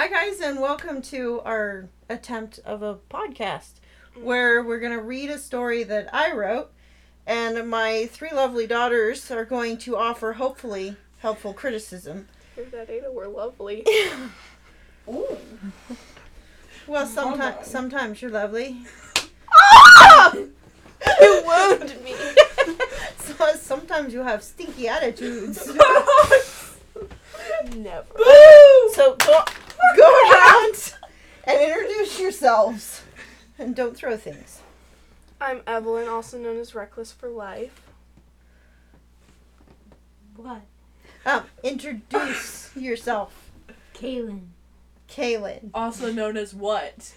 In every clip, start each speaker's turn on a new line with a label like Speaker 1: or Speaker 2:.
Speaker 1: Hi, guys, and welcome to our attempt of a podcast where we're going to read a story that I wrote, and my three lovely daughters are going to offer, hopefully, helpful criticism.
Speaker 2: Hear that, Ada? We're lovely.
Speaker 3: Ooh.
Speaker 1: Well, sometimes sometimes you're lovely. Ah!
Speaker 2: you wound me.
Speaker 1: So, sometimes you have stinky attitudes.
Speaker 2: Never. Boo!
Speaker 1: So go, go around and introduce yourselves, and don't throw things.
Speaker 2: I'm Evelyn, also known as Reckless for Life.
Speaker 4: What?
Speaker 1: Um, introduce yourself,
Speaker 4: Kaylin.
Speaker 1: Kaylin,
Speaker 3: Also known as what?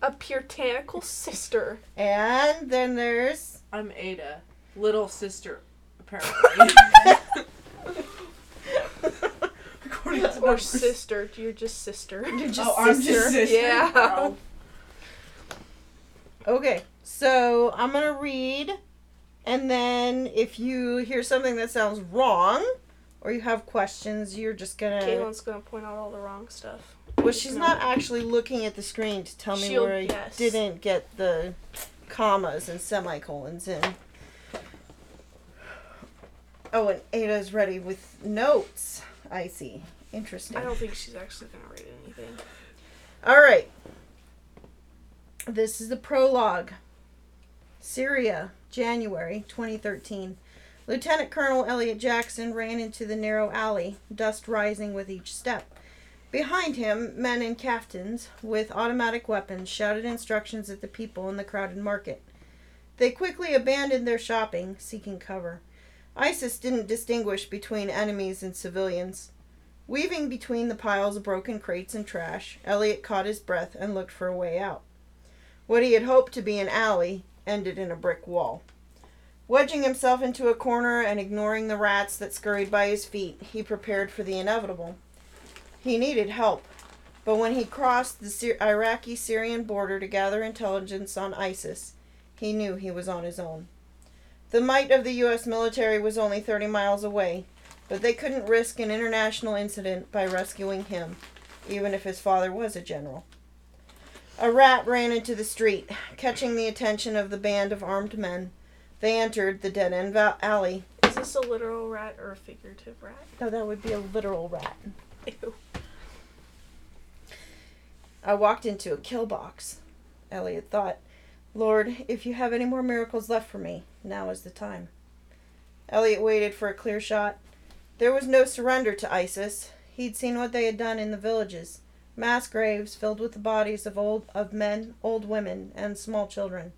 Speaker 2: A puritanical sister.
Speaker 1: and then there's
Speaker 3: I'm Ada, little sister, apparently. According to
Speaker 2: Or
Speaker 3: numbers.
Speaker 2: sister. You're just sister.
Speaker 1: you're just
Speaker 3: Oh, I'm just sister.
Speaker 2: Yeah.
Speaker 3: Oh.
Speaker 1: Okay, so I'm gonna read, and then if you hear something that sounds wrong, or you have questions, you're just gonna.
Speaker 2: Kaylin's gonna point out all the wrong stuff.
Speaker 1: Well, she's not actually looking at the screen to tell me
Speaker 2: She'll
Speaker 1: where I
Speaker 2: guess.
Speaker 1: didn't get the commas and semicolons in. Oh, and Ada's ready with notes. I see. Interesting.
Speaker 2: I don't think she's actually gonna read anything.
Speaker 1: All right. This is the prologue. Syria, January 2013. Lieutenant Colonel Elliot Jackson ran into the narrow alley, dust rising with each step. Behind him, men in caftans with automatic weapons shouted instructions at the people in the crowded market. They quickly abandoned their shopping, seeking cover. ISIS didn't distinguish between enemies and civilians. Weaving between the piles of broken crates and trash, Elliot caught his breath and looked for a way out. What he had hoped to be an alley ended in a brick wall. Wedging himself into a corner and ignoring the rats that scurried by his feet, he prepared for the inevitable. He needed help, but when he crossed the Iraqi Syrian border to gather intelligence on ISIS, he knew he was on his own. The might of the U.S. military was only 30 miles away, but they couldn't risk an international incident by rescuing him, even if his father was a general. A rat ran into the street, catching the attention of the band of armed men. They entered the dead end va- alley.
Speaker 2: Is this a literal rat or a figurative rat?
Speaker 1: No, that would be a literal rat.
Speaker 2: Ew.
Speaker 1: I walked into a kill box. Elliot thought, Lord, if you have any more miracles left for me, now is the time. Elliot waited for a clear shot. There was no surrender to ISIS. He'd seen what they had done in the villages mass graves filled with the bodies of old of men, old women, and small children.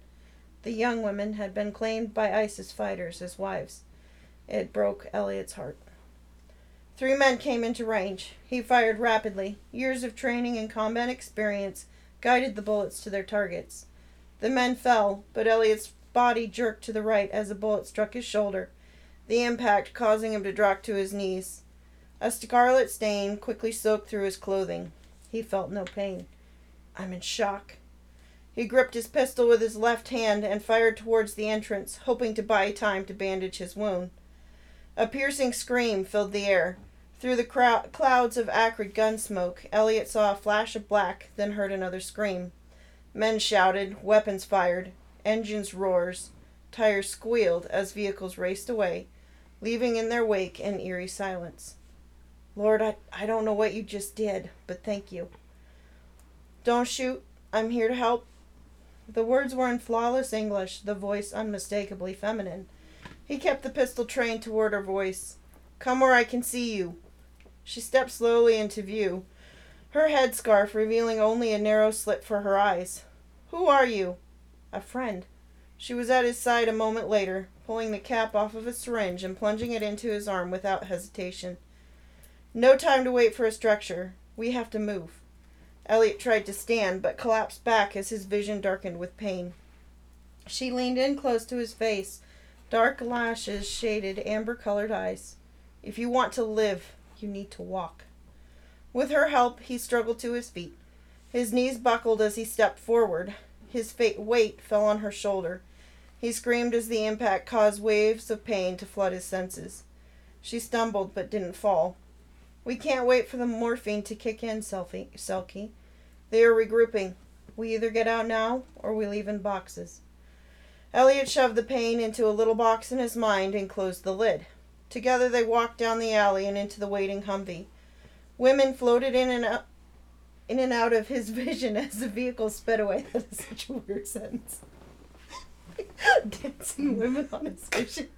Speaker 1: The young women had been claimed by ISIS fighters as wives. It broke Elliot's heart. Three men came into range. He fired rapidly. Years of training and combat experience guided the bullets to their targets. The men fell, but Elliot's body jerked to the right as a bullet struck his shoulder, the impact causing him to drop to his knees. A scarlet stain quickly soaked through his clothing. He felt no pain. I'm in shock. He gripped his pistol with his left hand and fired towards the entrance, hoping to buy time to bandage his wound. A piercing scream filled the air. Through the crowd, clouds of acrid gun smoke, Elliot saw a flash of black, then heard another scream. Men shouted, weapons fired, engines roars, tires squealed as vehicles raced away, leaving in their wake an eerie silence. Lord, I, I don't know what you just did, but thank you. Don't shoot. I'm here to help. The words were in flawless English, the voice unmistakably feminine. He kept the pistol trained toward her voice. Come where I can see you. She stepped slowly into view, her headscarf revealing only a narrow slit for her eyes. Who are you? A friend. She was at his side a moment later, pulling the cap off of a syringe and plunging it into his arm without hesitation. No time to wait for a structure. We have to move. Elliot tried to stand, but collapsed back as his vision darkened with pain. She leaned in close to his face. Dark lashes shaded amber colored eyes. If you want to live, you need to walk. With her help, he struggled to his feet. His knees buckled as he stepped forward. His weight fell on her shoulder. He screamed as the impact caused waves of pain to flood his senses. She stumbled but didn't fall. We can't wait for the morphine to kick in, Selfie, Selkie. They are regrouping. We either get out now or we leave in boxes. Elliot shoved the pain into a little box in his mind and closed the lid. Together they walked down the alley and into the waiting Humvee. Women floated in and in and out of his vision as the vehicle sped away. That is such a weird sentence. Dancing women on his vision.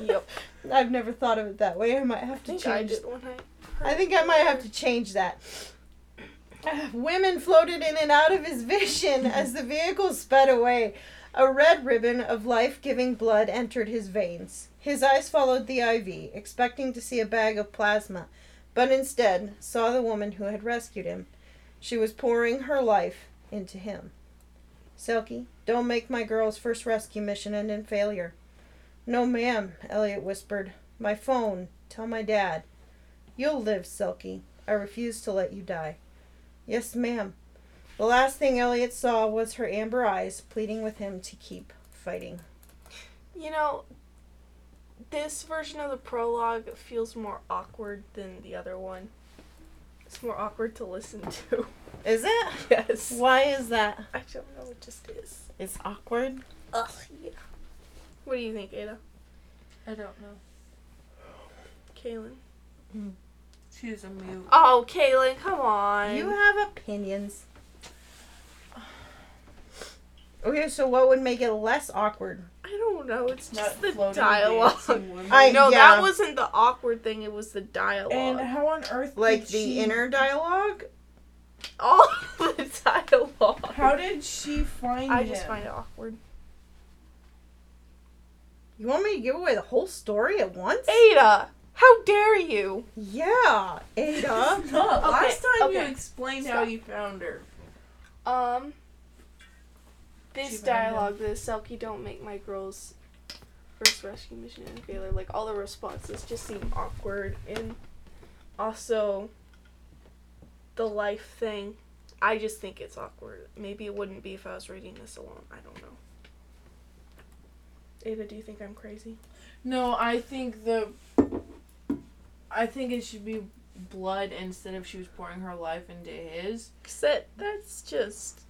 Speaker 2: Yep.
Speaker 1: I've never thought of it that way. I might have
Speaker 2: I
Speaker 1: to
Speaker 2: think I
Speaker 1: change.
Speaker 2: did when I.
Speaker 1: I think I might have to change that. Uh, Women floated in and out of his vision as the vehicle sped away. A red ribbon of life giving blood entered his veins. His eyes followed the IV, expecting to see a bag of plasma, but instead saw the woman who had rescued him. She was pouring her life into him. Selkie, don't make my girl's first rescue mission end in failure. No, ma'am, Elliot whispered. My phone. Tell my dad. You'll live, Selkie. I refuse to let you die. Yes, ma'am. The last thing Elliot saw was her amber eyes pleading with him to keep fighting.
Speaker 2: You know, this version of the prologue feels more awkward than the other one. It's more awkward to listen to.
Speaker 1: Is it?
Speaker 2: Yes.
Speaker 1: Why is that?
Speaker 2: I don't know. It just is.
Speaker 1: It's awkward.
Speaker 2: Ugh. Yeah. What do you think, Ada?
Speaker 3: I don't know.
Speaker 2: Kaylin? Hmm.
Speaker 3: She's a mute.
Speaker 2: Oh, Kaylin, come on.
Speaker 1: You have opinions. Okay, so what would make it less awkward?
Speaker 2: I don't know. It's
Speaker 3: Not
Speaker 2: the
Speaker 3: floating
Speaker 2: dialogue.
Speaker 3: dancing women.
Speaker 1: I-
Speaker 2: no,
Speaker 1: yeah.
Speaker 2: that wasn't the awkward thing. It was the dialogue.
Speaker 3: and how on earth
Speaker 1: Like
Speaker 3: did
Speaker 1: the
Speaker 3: she,
Speaker 1: inner dialogue?
Speaker 2: All the dialogue.
Speaker 3: How did she find it?
Speaker 2: I
Speaker 3: him?
Speaker 2: just find it awkward.
Speaker 1: You want me to give away the whole story at once?
Speaker 2: Ada, how dare you?
Speaker 1: Yeah, Ada.
Speaker 3: No,
Speaker 2: Okay,
Speaker 3: last time you
Speaker 2: okay.
Speaker 3: explained how
Speaker 2: Stop.
Speaker 3: you found her.
Speaker 2: Um,
Speaker 3: She
Speaker 2: this dialogue, the Selkie don't make my girls first rescue mission in failure. Like all the responses just seem awkward, and also the life thing. I just think it's awkward. Maybe it wouldn't be if I was reading this alone. I don't know. Ada, do you think I'm crazy?
Speaker 3: No, I think the. I think it should be blood instead of she was pouring her life into his.
Speaker 2: Cause that that's just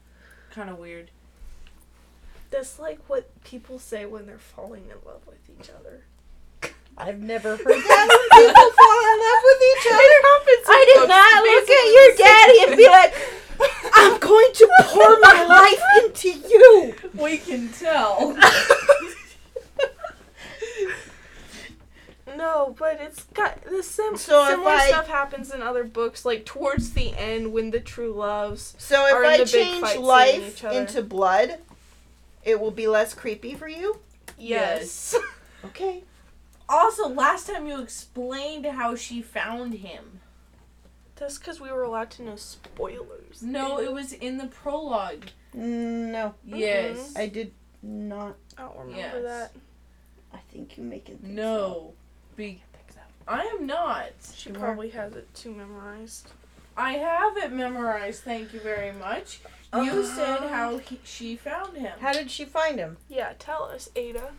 Speaker 3: Kind of weird.
Speaker 2: That's like what people say when they're falling in love with each other.
Speaker 1: I've never heard that when people fall in love with each other. I did not look at your daddy and be like, I'm going to pour my life into you.
Speaker 3: We can tell.
Speaker 2: No, but it's got the sim-
Speaker 1: So
Speaker 2: similar
Speaker 1: I-
Speaker 2: stuff happens in other books, like towards the end when the true loves.
Speaker 1: So if
Speaker 2: Or in
Speaker 1: I
Speaker 2: the big
Speaker 1: change
Speaker 2: fight seeing
Speaker 1: life
Speaker 2: each other.
Speaker 1: into blood, it will be less creepy for you?
Speaker 2: Yes.
Speaker 1: Okay.
Speaker 3: also, last time you explained how she found him.
Speaker 2: That's because we were allowed to know spoilers.
Speaker 3: No, it was in the prologue.
Speaker 1: Mm, no,
Speaker 3: Yes. Mm-hmm.
Speaker 1: I did not.
Speaker 2: I don't remember
Speaker 3: Yes.
Speaker 2: that.
Speaker 1: I think you making things up.
Speaker 3: No. Be- I am not.
Speaker 2: She
Speaker 1: You are.
Speaker 2: probably has it too memorized.
Speaker 3: I have it memorized. Thank you very much. You uh-huh. said how he, she found him.
Speaker 1: How did she find him?
Speaker 2: Yeah, tell us, Ada.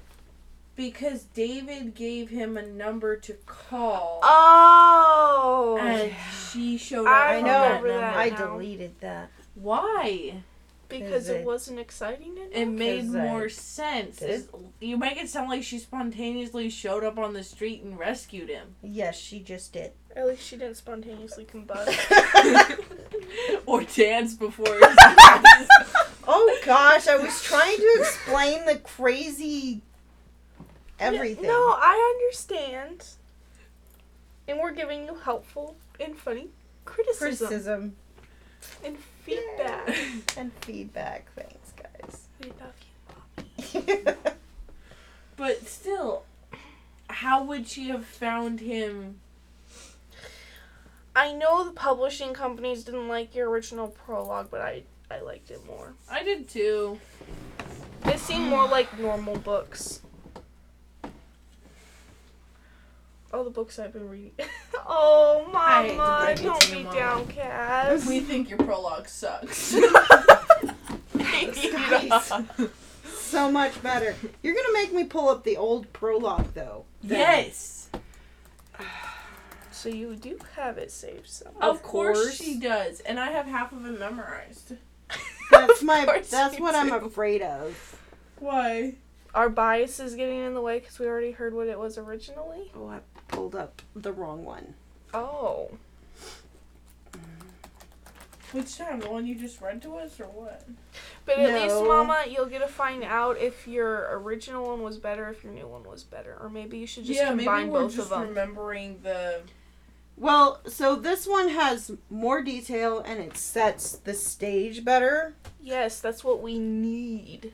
Speaker 3: Because David gave him a number to call.
Speaker 2: Oh.
Speaker 3: and she showed up
Speaker 2: I
Speaker 1: know.
Speaker 3: that
Speaker 2: that.
Speaker 1: I deleted that.
Speaker 3: Why?
Speaker 2: because it
Speaker 1: it-
Speaker 2: wasn't exciting enough.
Speaker 3: It made
Speaker 1: 'Cause I
Speaker 3: more sense.
Speaker 1: did.
Speaker 3: You make it sound like she spontaneously showed up on the street and rescued him.
Speaker 1: Yes, she just did.
Speaker 2: At least she didn't spontaneously combust.
Speaker 3: or dance before
Speaker 1: oh gosh, I was trying to explain the crazy everything.
Speaker 2: No, I understand. And we're giving you helpful and funny criticism,
Speaker 1: criticism
Speaker 2: and feedback.
Speaker 1: and feedback. Thanks, guys.
Speaker 2: We love you.
Speaker 3: But still, how would she have found him?
Speaker 2: I know the publishing companies didn't like your original prologue, but I I liked it more.
Speaker 3: I did too.
Speaker 2: It seemed more like normal books. All the books I've been reading. oh,
Speaker 3: I hate to
Speaker 2: Mama, don't be downcast.
Speaker 3: We think your prologue sucks.
Speaker 1: Guys. so much better. You're gonna make me pull up the old prologue though.
Speaker 3: yes.
Speaker 2: So you do have it saved somewhere.
Speaker 3: Of,
Speaker 1: Of
Speaker 3: course.
Speaker 1: course.
Speaker 3: she does, and I have half of it memorized.
Speaker 1: That's my. that's
Speaker 2: you
Speaker 1: what I'm afraid of.
Speaker 3: Why?
Speaker 2: Our bias is getting in the way because we already heard what it was originally.
Speaker 1: Oh, I pulled up the wrong one.
Speaker 2: Oh. Mm.
Speaker 3: Which time? The one you just read to us, or what?
Speaker 2: But at least,
Speaker 1: No.
Speaker 2: Mama, you'll get to find out if your original one was better, if your new one was better, or maybe you should just
Speaker 3: yeah,
Speaker 2: combine
Speaker 3: maybe we're
Speaker 2: both
Speaker 3: just
Speaker 2: of them.
Speaker 3: remembering the.
Speaker 1: Well, so this one has more detail and it sets the stage better.
Speaker 2: yes, that's what we need.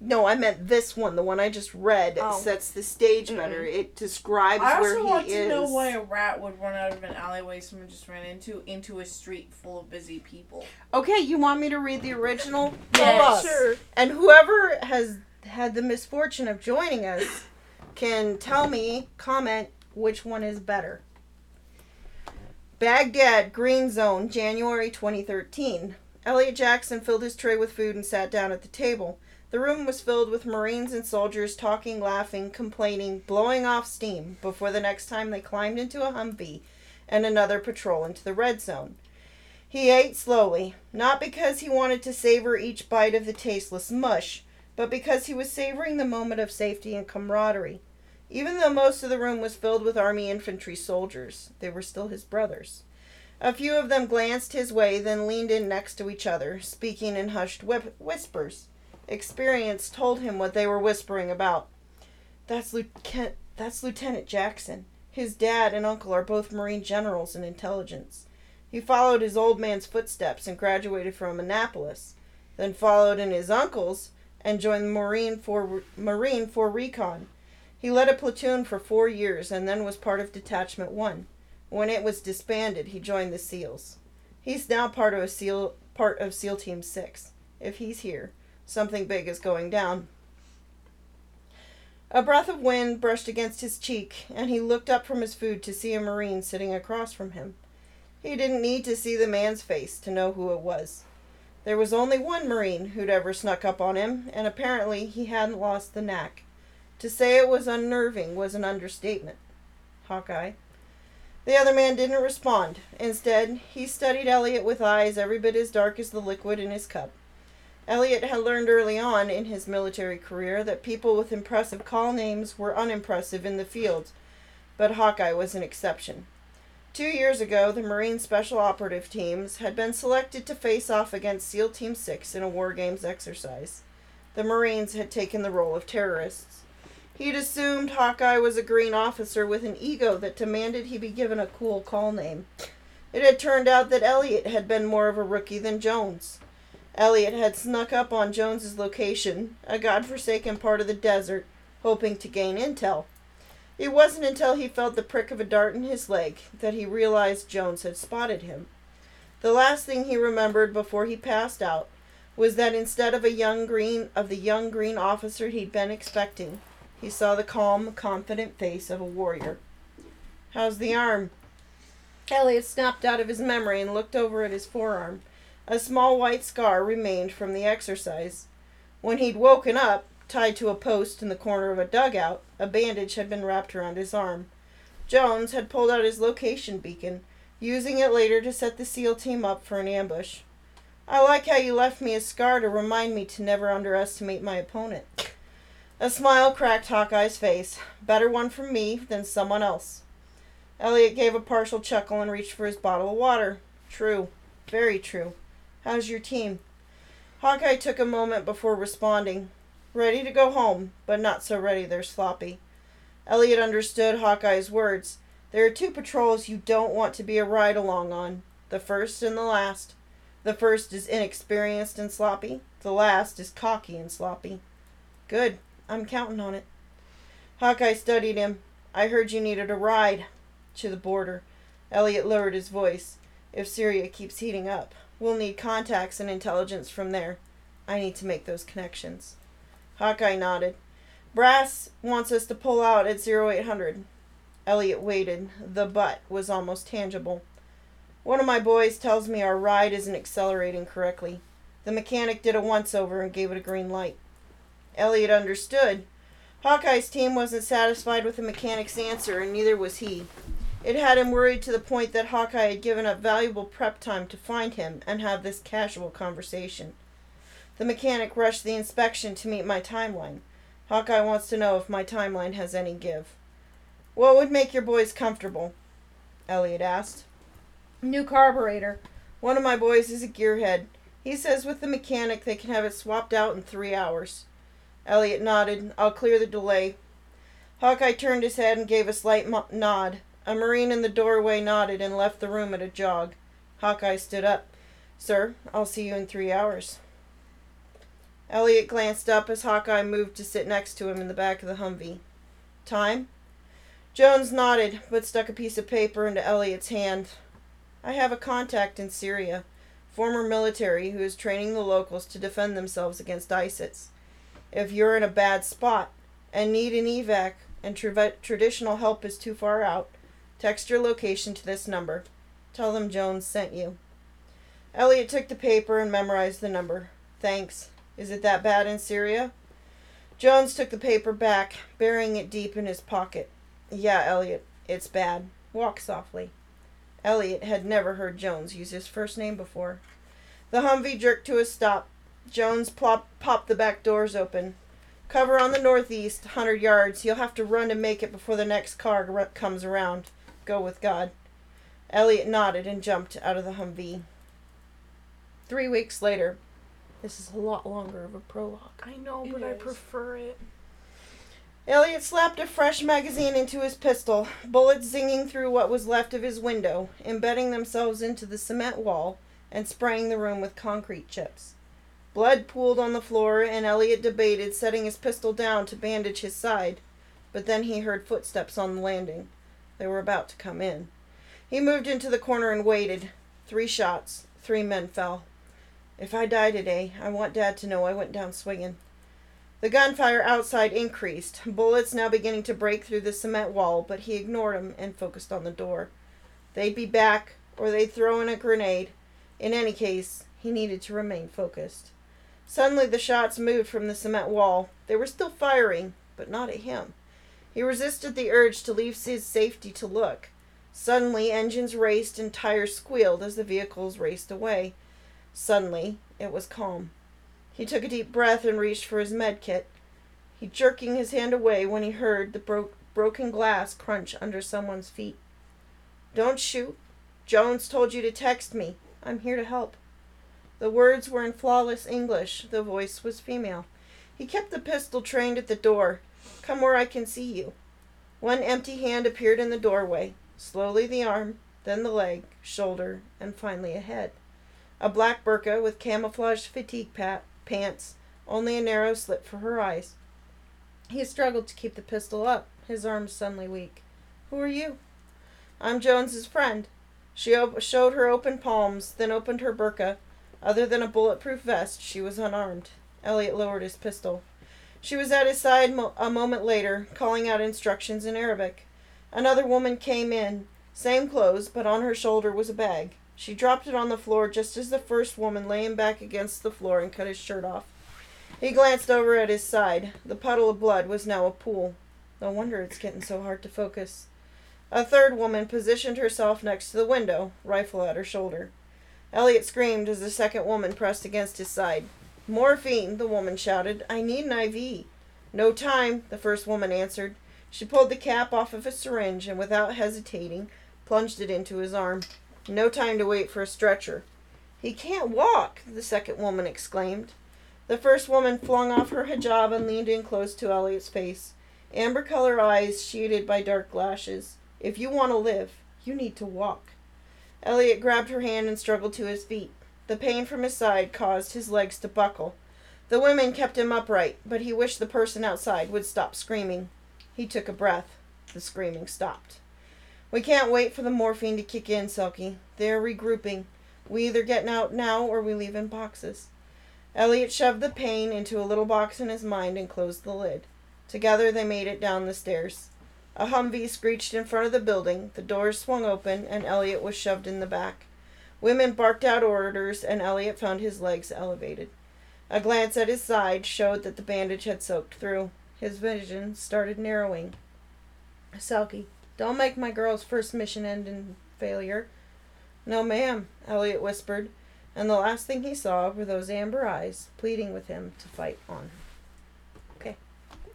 Speaker 1: No, I meant this one, the one I just read,
Speaker 2: Oh.
Speaker 1: sets the stage better. It describes
Speaker 3: I
Speaker 1: where
Speaker 3: also
Speaker 1: he
Speaker 3: want
Speaker 1: is.
Speaker 3: to know why a rat would run out of an alleyway someone just ran into into a street full of busy people.
Speaker 1: Okay, you want me to read the original?
Speaker 3: Yes.
Speaker 1: Tell.
Speaker 2: Sure.
Speaker 1: And whoever has had the misfortune of joining us can tell me, comment which one is better. Baghdad, Green Zone, January 2013. Elliot Jackson filled his tray with food and sat down at the table. The room was filled with Marines and soldiers talking, laughing, complaining, blowing off steam before the next time they climbed into a Humvee and another patrol into the red zone. He ate slowly, not because he wanted to savor each bite of the tasteless mush, but because he was savoring the moment of safety and camaraderie. Even though most of the room was filled with Army infantry soldiers, they were still his brothers. A few of them glanced his way, then leaned in next to each other, speaking in hushed whip- whispers. Experience told him what they were whispering about. That's, Lieutenant, that's Lieutenant Jackson. His dad and uncle are both Marine generals in intelligence. He followed his old man's footsteps and graduated from Annapolis, then followed in his uncle's and joined the Marine for Marine for Recon. He led a platoon for four years and then was part of Detachment One. When it was disbanded, he joined the SEALs. He's now part of a SEAL part of SEAL Team Six. If he's here, something big is going down. A breath of wind brushed against his cheek, and he looked up from his food to see a Marine sitting across from him. He didn't need to see the man's face to know who it was. There was only one Marine who'd ever snuck up on him, and apparently he hadn't lost the knack. To say it was unnerving was an understatement. Hawkeye. The other man didn't respond. Instead, he studied Elliot with eyes every bit as dark as the liquid in his cup. Elliot had learned early on in his military career that people with impressive call names were unimpressive in the field, but Hawkeye was an exception. Two years ago, the Marine Special Operative Teams had been selected to face off against SEAL Team 6 in a War Games exercise. The Marines had taken the role of terrorists. He'd assumed Hawkeye was a green officer with an ego that demanded he be given a cool call name. It had turned out that Elliot had been more of a rookie than Jones. Elliot had snuck up on Jones's location, a godforsaken part of the desert, hoping to gain intel. It wasn't until he felt the prick of a dart in his leg that he realized Jones had spotted him. The last thing he remembered before he passed out was that instead of a young green of the young green officer he'd been expecting, he saw the calm, confident face of a warrior. How's the arm? Elliot snapped out of his memory and looked over at his forearm. A small white scar remained from the exercise. When he'd woken up, tied to a post in the corner of a dugout, a bandage had been wrapped around his arm. Jones had pulled out his location beacon, using it later to set the SEAL team up for an ambush. I like how you left me a scar to remind me to never underestimate my opponent. A smile cracked Hawkeye's face. Better one from me than someone else. Elliot gave a partial chuckle and reached for his bottle of water. True. Very true. How's your team? Hawkeye took a moment before responding. Ready to go home, but not so ready they're sloppy. Elliot understood Hawkeye's words. There are two patrols you don't want to be a ride along on the first and the last. The first is inexperienced and sloppy, the last is cocky and sloppy. Good. I'm counting on it. Hawkeye studied him. I heard you needed a ride to the border. Elliot lowered his voice. If Syria keeps heating up, we'll need contacts and intelligence from there. I need to make those connections. Hawkeye nodded. Brass wants us to pull out at 0800. Elliot waited. The butt was almost tangible. One of my boys tells me our ride isn't accelerating correctly. The mechanic did a once over and gave it a green light. Elliot understood. Hawkeye's team wasn't satisfied with the mechanic's answer, and neither was he. It had him worried to the point that Hawkeye had given up valuable prep time to find him and have this casual conversation. The mechanic rushed the inspection to meet my timeline. Hawkeye wants to know if my timeline has any give. What would make your boys comfortable? Elliot asked. New carburetor. One of my boys is a gearhead. He says with the mechanic they can have it swapped out in three hours. Elliot nodded. I'll clear the delay. Hawkeye turned his head and gave a slight mo- nod. A Marine in the doorway nodded and left the room at a jog. Hawkeye stood up. Sir, I'll see you in three hours. Elliot glanced up as Hawkeye moved to sit next to him in the back of the Humvee. Time? Jones nodded, but stuck a piece of paper into Elliot's hand. I have a contact in Syria, former military who is training the locals to defend themselves against ISIS. If you're in a bad spot and need an evac and tra- traditional help is too far out, text your location to this number. Tell them Jones sent you. Elliot took the paper and memorized the number. Thanks. Is it that bad in Syria? Jones took the paper back, burying it deep in his pocket. Yeah, Elliot, it's bad. Walk softly. Elliot had never heard Jones use his first name before. The Humvee jerked to a stop. Jones plop, popped the back doors open. Cover on the northeast, 100 yards. You'll have to run to make it before the next car comes around. Go with God. Elliot nodded and jumped out of the Humvee. Three weeks later, this is a lot longer of a prologue.
Speaker 2: I know,
Speaker 3: It
Speaker 2: but I prefer it.
Speaker 1: Elliot slapped a fresh magazine into his pistol, bullets zinging through what was left of his window, embedding themselves into the cement wall, and spraying the room with concrete chips. Blood pooled on the floor, and Elliot debated setting his pistol down to bandage his side, but then he heard footsteps on the landing. They were about to come in. He moved into the corner and waited. Three shots. Three men fell. If I die today, I want Dad to know I went down swinging. The gunfire outside increased, bullets now beginning to break through the cement wall, but he ignored them and focused on the door. They'd be back, or they'd throw in a grenade. In any case, he needed to remain focused. Suddenly, the shots moved from the cement wall. They were still firing, but not at him. He resisted the urge to leave his safety to look. Suddenly, engines raced and tires squealed as the vehicles raced away. Suddenly, it was calm. He took a deep breath and reached for his med kit. He jerking his hand away when he heard the bro- broken glass crunch under someone's feet. Don't shoot. Jones told you to text me. I'm here to help. The words were in flawless English. The voice was female. He kept the pistol trained at the door. Come where I can see you. One empty hand appeared in the doorway. Slowly the arm, then the leg, shoulder, and finally a head. A black burqa with camouflage fatigue pat- pants, only a narrow slit for her eyes. He struggled to keep the pistol up, his arms suddenly weak. Who are you? I'm Jones's friend. She op- showed her open palms, then opened her burqa. Other than a bulletproof vest, she was unarmed. Elliot lowered his pistol. She was at his side mo- a moment later, calling out instructions in Arabic. Another woman came in, same clothes, but on her shoulder was a bag. She dropped it on the floor just as the first woman lay him back against the floor and cut his shirt off. He glanced over at his side. The puddle of blood was now a pool. No wonder it's getting so hard to focus. A third woman positioned herself next to the window, rifle at her shoulder. Elliot screamed as the second woman pressed against his side. Morphine, the woman shouted. I need an IV. No time, the first woman answered. She pulled the cap off of a syringe and, without hesitating, plunged it into his arm. No time to wait for a stretcher. He can't walk, the second woman exclaimed. The first woman flung off her hijab and leaned in close to Elliot's face, amber color eyes shaded by dark lashes. If you want to live, you need to walk. Elliot grabbed her hand and struggled to his feet. The pain from his side caused his legs to buckle. The women kept him upright, but he wished the person outside would stop screaming. He took a breath. The screaming stopped. We can't wait for the morphine to kick in, Selkie. They're regrouping. We either get out now or we leave in boxes. Elliot shoved the pain into a little box in his mind and closed the lid. Together they made it down the stairs. A Humvee screeched in front of the building, the doors swung open, and Elliot was shoved in the back. Women barked out orders, and Elliot found his legs elevated. A glance at his side showed that the bandage had soaked through. His vision started narrowing. Selkie, Don't make my girl's first mission end in failure. No, ma'am, Elliot whispered, and the last thing he saw were those amber eyes pleading with him to fight on.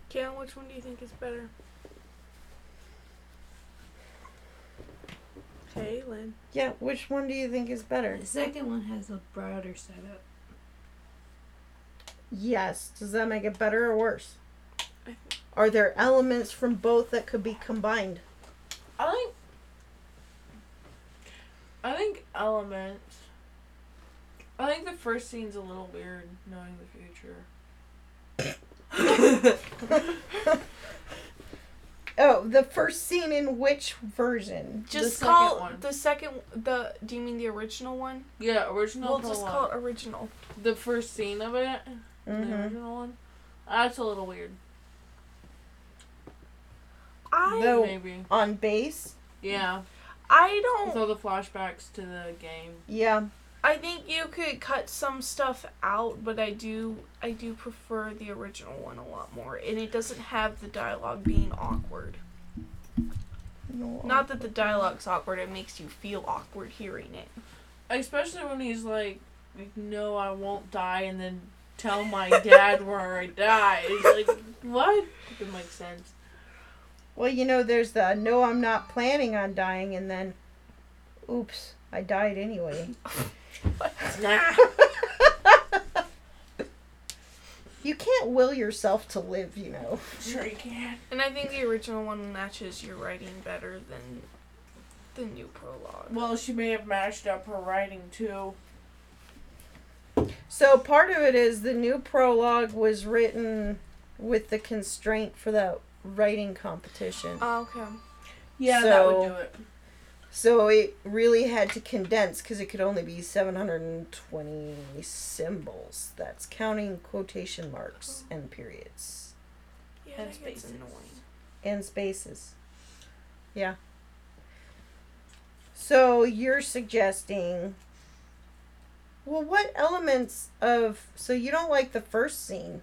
Speaker 2: Caitlin, which one do you think is better? Caitlin.
Speaker 1: Yeah, which one do you think is better?
Speaker 4: The second one has a broader setup.
Speaker 1: Yes. Does that make it better or worse?
Speaker 2: I think-
Speaker 1: Are there elements from both that could be combined?
Speaker 3: I think. I think elements. I think the first scene's a little weird, knowing the future.
Speaker 1: Oh, the first scene in which version?
Speaker 2: Just
Speaker 3: second
Speaker 2: call
Speaker 3: one.
Speaker 2: the second the do you mean the original one?
Speaker 3: Yeah, original.
Speaker 2: we'll just
Speaker 3: prologue.
Speaker 2: call it original.
Speaker 3: the first scene of it. The
Speaker 1: Mm-hmm.
Speaker 3: original one. That's a little weird.
Speaker 2: I
Speaker 1: Though-
Speaker 3: Maybe.
Speaker 1: On base?
Speaker 3: Yeah.
Speaker 2: I don't
Speaker 3: all the flashbacks to the game.
Speaker 1: Yeah.
Speaker 2: I think you could cut some stuff out, but I do I do prefer the original one a lot more. And it doesn't have the dialogue being awkward.
Speaker 1: No.
Speaker 2: Not that the dialogue's awkward, it makes you feel awkward hearing it.
Speaker 3: Especially when he's like, like, no, I won't die, and then tell my dad where I died. It's like, what? It makes sense.
Speaker 1: Well, you know, there's the no, I'm not planning on dying, and then, oops, I died anyway.
Speaker 3: Nah.
Speaker 1: You can't will yourself to live, you know.
Speaker 3: Sure you can.
Speaker 2: And I think the original one matches your writing better than the new prologue.
Speaker 3: Well, she may have mashed up her writing too.
Speaker 1: So part of it is the new prologue was written with the constraint for that writing competition.
Speaker 2: Oh, okay.
Speaker 3: Yeah, that would do it.
Speaker 1: So it really had to condense because it could only be 720 symbols. That's counting quotation marks and periods
Speaker 2: Yeah,
Speaker 3: And
Speaker 2: that gets
Speaker 3: spaces.
Speaker 2: annoying.
Speaker 1: and spaces. Yeah. So you're suggesting. Well, what elements of. So you don't like the first scene?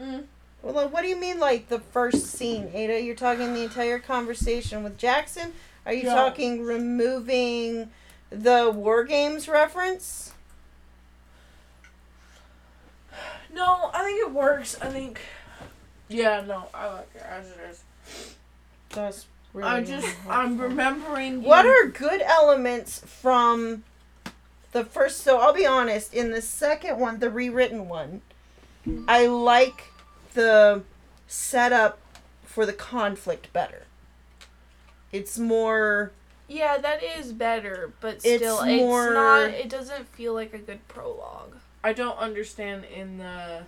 Speaker 3: Mm.
Speaker 1: Well, what do you mean, like the first scene, Ada? You're talking the entire conversation with Jackson? Are you
Speaker 3: Yeah.
Speaker 1: talking removing the War Games reference?
Speaker 3: No, I think it works. I think. Yeah, no, I like it as it is.
Speaker 1: That's really.
Speaker 3: I just, I'm remembering.
Speaker 1: What
Speaker 3: you-
Speaker 1: are good elements from the first? So I'll be honest. In the second one, the rewritten one, I like the setup for the conflict better. It's more.
Speaker 2: Yeah, that is better, but
Speaker 1: It's
Speaker 2: still,
Speaker 1: more-
Speaker 2: it's not. It doesn't feel like a good prologue.
Speaker 3: I don't understand in the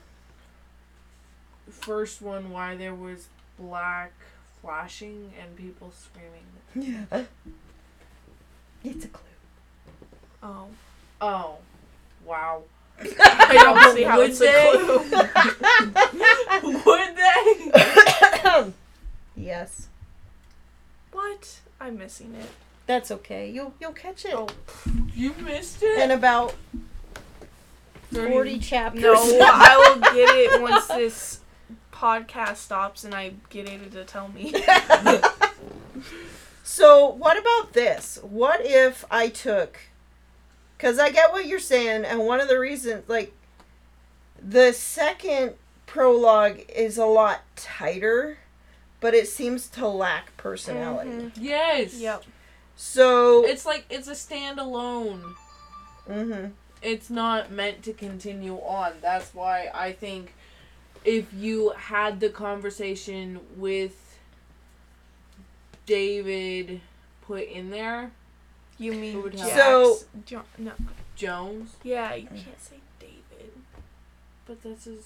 Speaker 3: first one why there was black flashing and people screaming.
Speaker 1: Yeah. It's a clue.
Speaker 2: Oh,
Speaker 3: Oh, wow.
Speaker 2: I don't see how
Speaker 3: Would
Speaker 2: it's
Speaker 3: they?
Speaker 2: a clue.
Speaker 3: Would they?
Speaker 1: yes.
Speaker 2: What? I'm missing it.
Speaker 1: That's okay. You'll you'll catch it
Speaker 2: Oh
Speaker 3: You missed it.
Speaker 1: in about
Speaker 3: 30
Speaker 1: forty chapters.
Speaker 2: no, I will get it once this podcast stops and I get Ada to tell me.
Speaker 1: so what about this? What if I took? Because I get what you're saying, and one of the reasons, like, the second prologue is a lot tighter, but it seems to lack personality.
Speaker 2: Mhm.
Speaker 3: Yes.
Speaker 2: Yep.
Speaker 1: So.
Speaker 3: It's like it's a standalone.
Speaker 1: mm-hmm.
Speaker 3: It's not meant to continue on. That's why I think if you had the conversation with David put in there,
Speaker 2: You mean
Speaker 3: would
Speaker 2: Jax?
Speaker 1: So-
Speaker 2: Jo- no.
Speaker 3: Jones,
Speaker 2: Yeah, you can't say David.
Speaker 3: but that's his.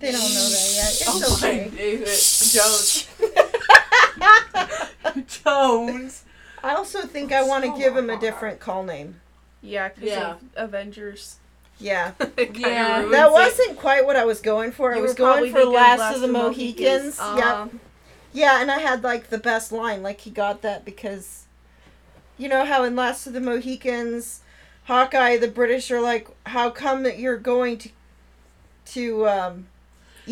Speaker 1: They don't know that yet. It's
Speaker 3: Oh my
Speaker 1: okay.
Speaker 3: David Jones. Jones.
Speaker 1: I also think I want to
Speaker 3: So
Speaker 1: give him a different call name.
Speaker 2: Yeah, because
Speaker 3: Yeah.
Speaker 2: of Avengers.
Speaker 1: Yeah.
Speaker 3: Yeah.
Speaker 1: That
Speaker 2: it.
Speaker 1: wasn't quite what I was going for. I was going for
Speaker 2: thinking
Speaker 1: Last, of the Mohicans.
Speaker 2: Uh,
Speaker 1: Yep. Yeah, and I had like the best line. Like he got that because, you know how in Last of the Mohicans, Hawkeye, the British are like, "How come that you're going to, to um,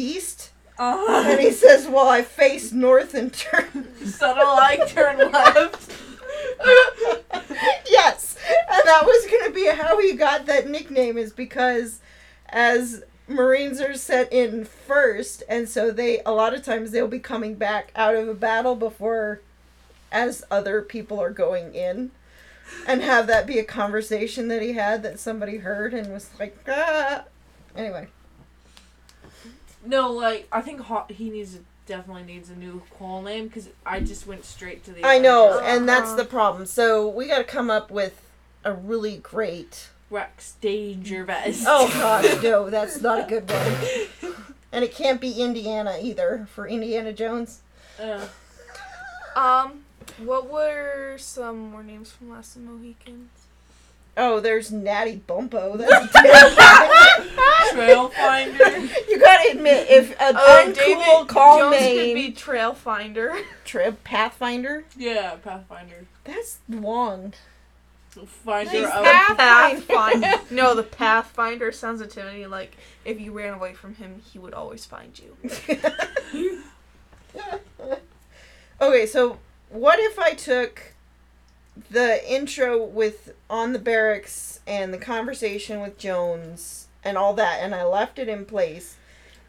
Speaker 1: east?"
Speaker 3: Uh,
Speaker 1: And he says, Well, I face north and turn.
Speaker 3: subtle like turn left.
Speaker 1: yes. And that was going to be how he got that nickname, is because as Marines are set in first, and so they, a lot of times, they'll be coming back out of a battle before, as other people are going in. And have that be a conversation that he had that somebody heard and was like, ah. Anyway.
Speaker 3: No, like I think Ho- he needs to, definitely needs a new call name because I just went straight to the.
Speaker 1: I know,
Speaker 3: Avengers.
Speaker 1: and that's
Speaker 2: Uh-huh.
Speaker 1: the problem. So we got to come up with a really great.
Speaker 3: Rex Danger Vest.
Speaker 1: Oh gosh, no, that's not a good one. And it can't be Indiana either for Indiana Jones.
Speaker 3: Uh,
Speaker 2: Um, what were some more names from Last of the Mohicans?
Speaker 1: Oh, there's Natty Bumppo. That's terrible.
Speaker 3: Trail Finder.
Speaker 1: you gotta admit, if an
Speaker 2: Oh,
Speaker 1: uncool
Speaker 2: David
Speaker 1: call
Speaker 2: Jones
Speaker 1: name,
Speaker 2: could be Trailfinder.
Speaker 1: Trip Pathfinder,
Speaker 3: Yeah, Pathfinder.
Speaker 1: that's long.
Speaker 3: Finder
Speaker 1: Nice
Speaker 3: of
Speaker 1: path.
Speaker 2: Pathfinder. no, the Pathfinder sounds to me like if you ran away from him, he would always find you.
Speaker 1: okay, so what if I took the intro with on the barracks and the conversation with Jones and all that and I left it in place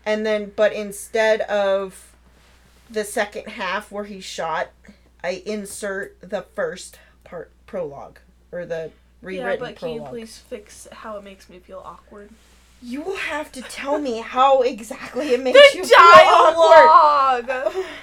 Speaker 1: and then but instead of the second half where he's shot, I insert the first part prologue or the rewritten
Speaker 2: yeah, but can you please fix how it makes me feel awkward?
Speaker 1: You will have to tell me how exactly it makes you
Speaker 2: The
Speaker 1: feel awkward.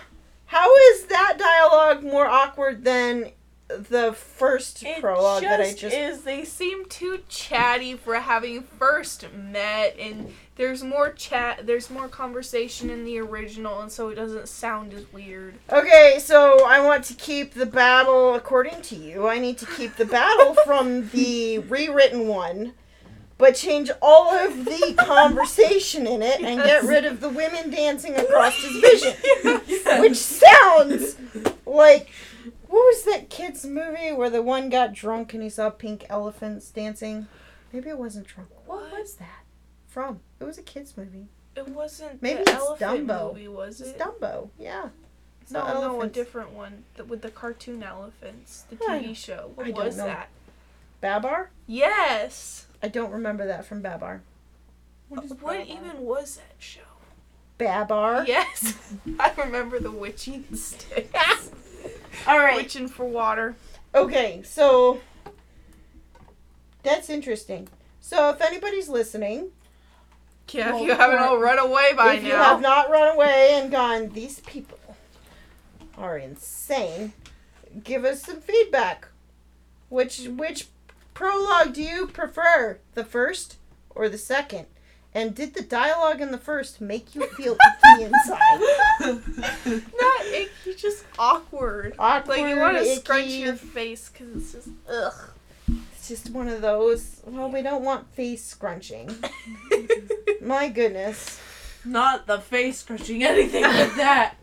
Speaker 1: How is that dialogue more awkward than the first
Speaker 2: It
Speaker 1: prologue that I
Speaker 2: just
Speaker 1: just
Speaker 2: is. They seem too chatty for having first met, and there's more chat. There's more conversation in the original, and so it doesn't sound as weird.
Speaker 1: Okay, so I want to keep the battle according to you. I need to keep the battle from the rewritten one, but change all of the conversation in it and get rid of the women dancing across his vision. Which sounds like what was that kids movie where the one got drunk and he saw pink elephants dancing? Maybe it wasn't drunk. What
Speaker 2: What?
Speaker 1: was that from? It was a kids movie.
Speaker 2: It wasn't
Speaker 1: Maybe
Speaker 2: the
Speaker 1: it's
Speaker 2: elephant
Speaker 1: Dumbo.
Speaker 2: movie, was
Speaker 1: It's
Speaker 2: it?
Speaker 1: Dumbo. Yeah.
Speaker 2: no,
Speaker 1: So
Speaker 2: no, a different one the, with the cartoon elephants. The TV show. What
Speaker 1: I don't
Speaker 2: was
Speaker 1: know.
Speaker 2: that?
Speaker 1: Babar?
Speaker 2: Yes.
Speaker 1: I don't remember that from Babar.
Speaker 2: What,
Speaker 3: is uh, Babar?
Speaker 2: even was that show?
Speaker 1: Babar?
Speaker 2: Yes, I remember the witching sticks.
Speaker 1: All right.
Speaker 2: Witching for water.
Speaker 1: Okay, so that's interesting. So if anybody's listening,
Speaker 2: Yeah, if you haven't all run away by
Speaker 1: if
Speaker 2: now.
Speaker 1: you have not run away and gone, these people are insane, give us some feedback. Which which prologue do you prefer, the first or the second? And did the dialogue in the first make you feel icky inside?
Speaker 2: Not icky, just awkward.
Speaker 1: Awkward,
Speaker 2: Like you want to scrunch your face because it's just ugh.
Speaker 1: It's just one of those. Well, we don't want face scrunching. My goodness.
Speaker 3: Not the face crushing anything like that.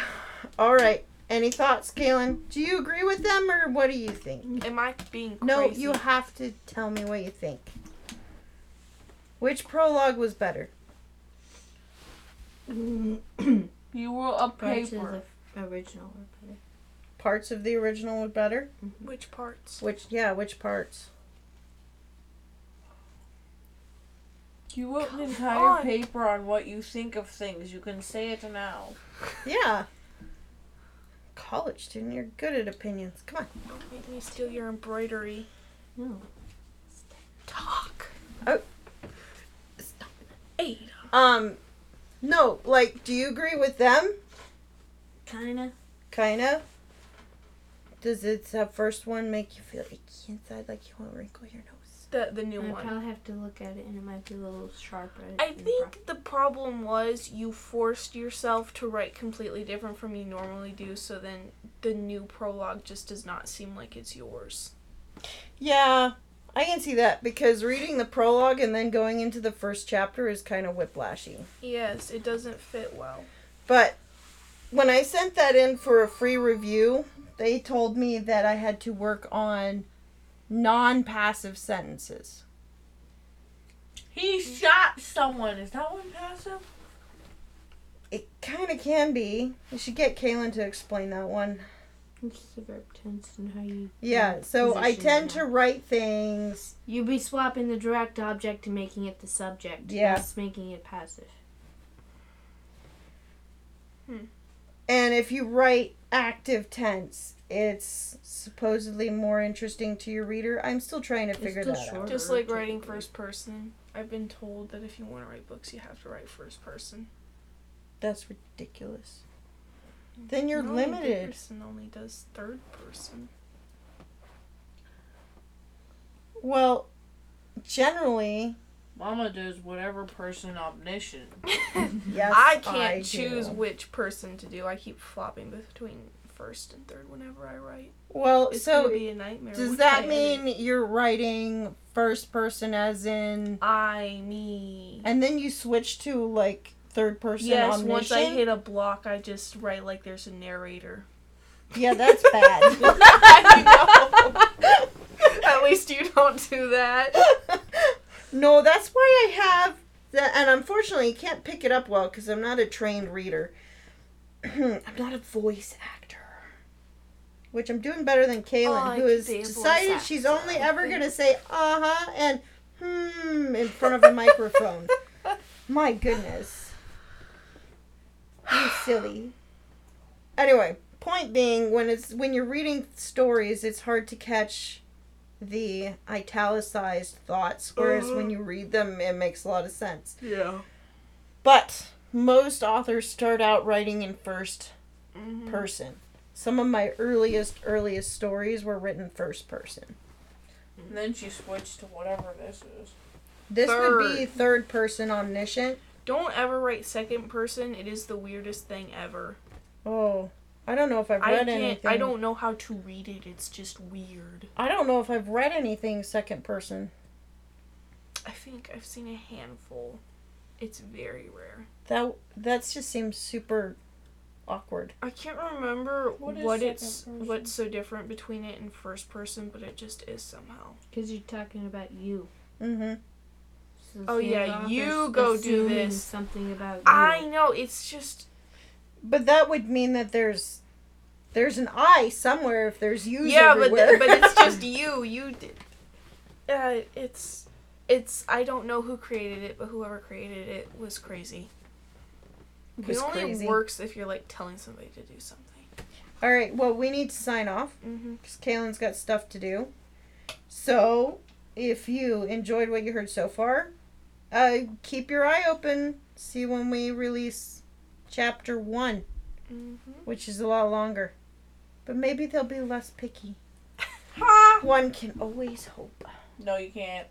Speaker 1: All right. Any thoughts, Galen? Do you agree with them, or what do you think?
Speaker 2: Am I being crazy?
Speaker 1: No, you have to tell me what you think. Which prologue was better?
Speaker 3: You were a paper.
Speaker 4: original were better.
Speaker 1: Parts of the original were better.
Speaker 2: Which parts?
Speaker 1: Which, yeah, which parts?
Speaker 3: You wrote an entire
Speaker 2: on.
Speaker 3: paper on what you think of things. You can say it now.
Speaker 1: Yeah. College student, you're good at opinions. Come on.
Speaker 2: Don't make me steal your embroidery.
Speaker 4: No.
Speaker 2: Talk.
Speaker 1: Oh.
Speaker 2: Ada.
Speaker 1: Um, no, like, do you agree with them?
Speaker 4: Kinda.
Speaker 1: Kinda. Does it that first one make you feel icky inside, like you want to wrinkle your nose?
Speaker 2: The the new
Speaker 4: I
Speaker 2: one.
Speaker 4: probably have to look at it and it might be a little sharper.
Speaker 2: I
Speaker 4: in the
Speaker 2: think the problem was you forced yourself to write completely different from you normally do, so then the new prologue just does not seem like it's yours.
Speaker 1: Yeah, I can see that because reading the prologue and then going into the first chapter is kind of whiplashy.
Speaker 2: Yes, it doesn't fit well.
Speaker 1: But when I sent that in for a free review, they told me that I had to work on non passive sentences.
Speaker 3: He shot someone. Is that one passive?
Speaker 1: It kind of can be. You should get Kaylin to explain that one.
Speaker 4: It's the verb tense and how you.
Speaker 1: Yeah, so I tend to write things.
Speaker 4: You'd be swapping the direct object and making it the subject.
Speaker 1: Yeah.
Speaker 4: Thus making it passive. Hmm.
Speaker 1: And if you write active tense, it's supposedly more interesting to your reader. I'm still trying to figure
Speaker 4: still
Speaker 1: that out.
Speaker 2: Just
Speaker 4: Order,
Speaker 2: like writing first person. I've been told that if you want to write books, you have to write first person.
Speaker 1: That's ridiculous. Then you're
Speaker 2: No,
Speaker 1: limited.
Speaker 2: Dickerson only does third person.
Speaker 1: Well, generally,
Speaker 3: Mama does whatever person omniscient.
Speaker 1: yes,
Speaker 2: I can't choose
Speaker 1: do.
Speaker 2: which person to do. I keep flopping between first and third whenever I write.
Speaker 1: Well,
Speaker 2: It's
Speaker 1: so
Speaker 2: gonna be a nightmare.
Speaker 1: does that
Speaker 2: I
Speaker 1: mean
Speaker 2: edit.
Speaker 1: you're writing first person as in,
Speaker 2: I me?
Speaker 1: and then you switch to like third person
Speaker 2: Yes,
Speaker 1: omniscient?
Speaker 2: once I hit a block, I just write like there's a narrator.
Speaker 1: yeah, that's bad.
Speaker 2: I know. At least you don't do that.
Speaker 1: No, that's why I have that, and unfortunately, you can't pick it up well because I'm not a trained reader. I'm not a voice actor, which I'm doing better than Kaylin,
Speaker 2: Oh,
Speaker 1: who has
Speaker 2: be a voice
Speaker 1: decided she's only ever gonna say uh huh and hmm in front of a microphone. My goodness, you silly. Anyway, point being, when it's when you're reading stories, it's hard to catch the italicized thoughts, whereas
Speaker 2: Uh-huh.
Speaker 1: when you read them, it makes a lot of sense.
Speaker 2: Yeah.
Speaker 1: But most authors start out writing in 1st
Speaker 2: Mhm.
Speaker 1: person. Some of my earliest earliest stories were written first person.
Speaker 3: And then she switched to whatever this is.
Speaker 1: This would be
Speaker 2: Third.
Speaker 1: third person omniscient.
Speaker 2: Don't ever write second person. It is the weirdest thing ever.
Speaker 1: Oh, I don't know if I've
Speaker 2: I
Speaker 1: read
Speaker 2: can't.
Speaker 1: anything.
Speaker 2: I don't know how to read it. It's just weird.
Speaker 1: I don't know if I've read anything second person.
Speaker 2: I think I've seen a handful. It's very rare.
Speaker 1: That that just seems super awkward.
Speaker 2: I can't remember
Speaker 3: What
Speaker 2: what,
Speaker 3: is
Speaker 2: it's
Speaker 3: person?
Speaker 2: what's so different between it and first person, but it just is somehow.
Speaker 4: Because you're talking about you.
Speaker 1: Mm-hmm.
Speaker 4: So
Speaker 2: Oh, yeah, you go do this.
Speaker 4: Something about you.
Speaker 2: I know it's just
Speaker 1: But that would mean that there's there's an I somewhere if there's U's
Speaker 2: yeah, but
Speaker 1: everywhere.
Speaker 2: th- but it's just you. You did. Uh, it's it's I don't know who created it, but whoever created it was crazy.
Speaker 1: It was
Speaker 2: it only
Speaker 1: crazy.
Speaker 2: works if you're like telling somebody to do something.
Speaker 1: All right. Well, we need to sign off.
Speaker 2: Mm-hmm.
Speaker 1: because Kaylin's got stuff to do. So, if you enjoyed what you heard so far, uh, keep your eye open. See when we release chapter one,
Speaker 2: Mm-hmm.
Speaker 1: which is a lot longer. But maybe they'll be less picky. One can always hope.
Speaker 3: No, you can't.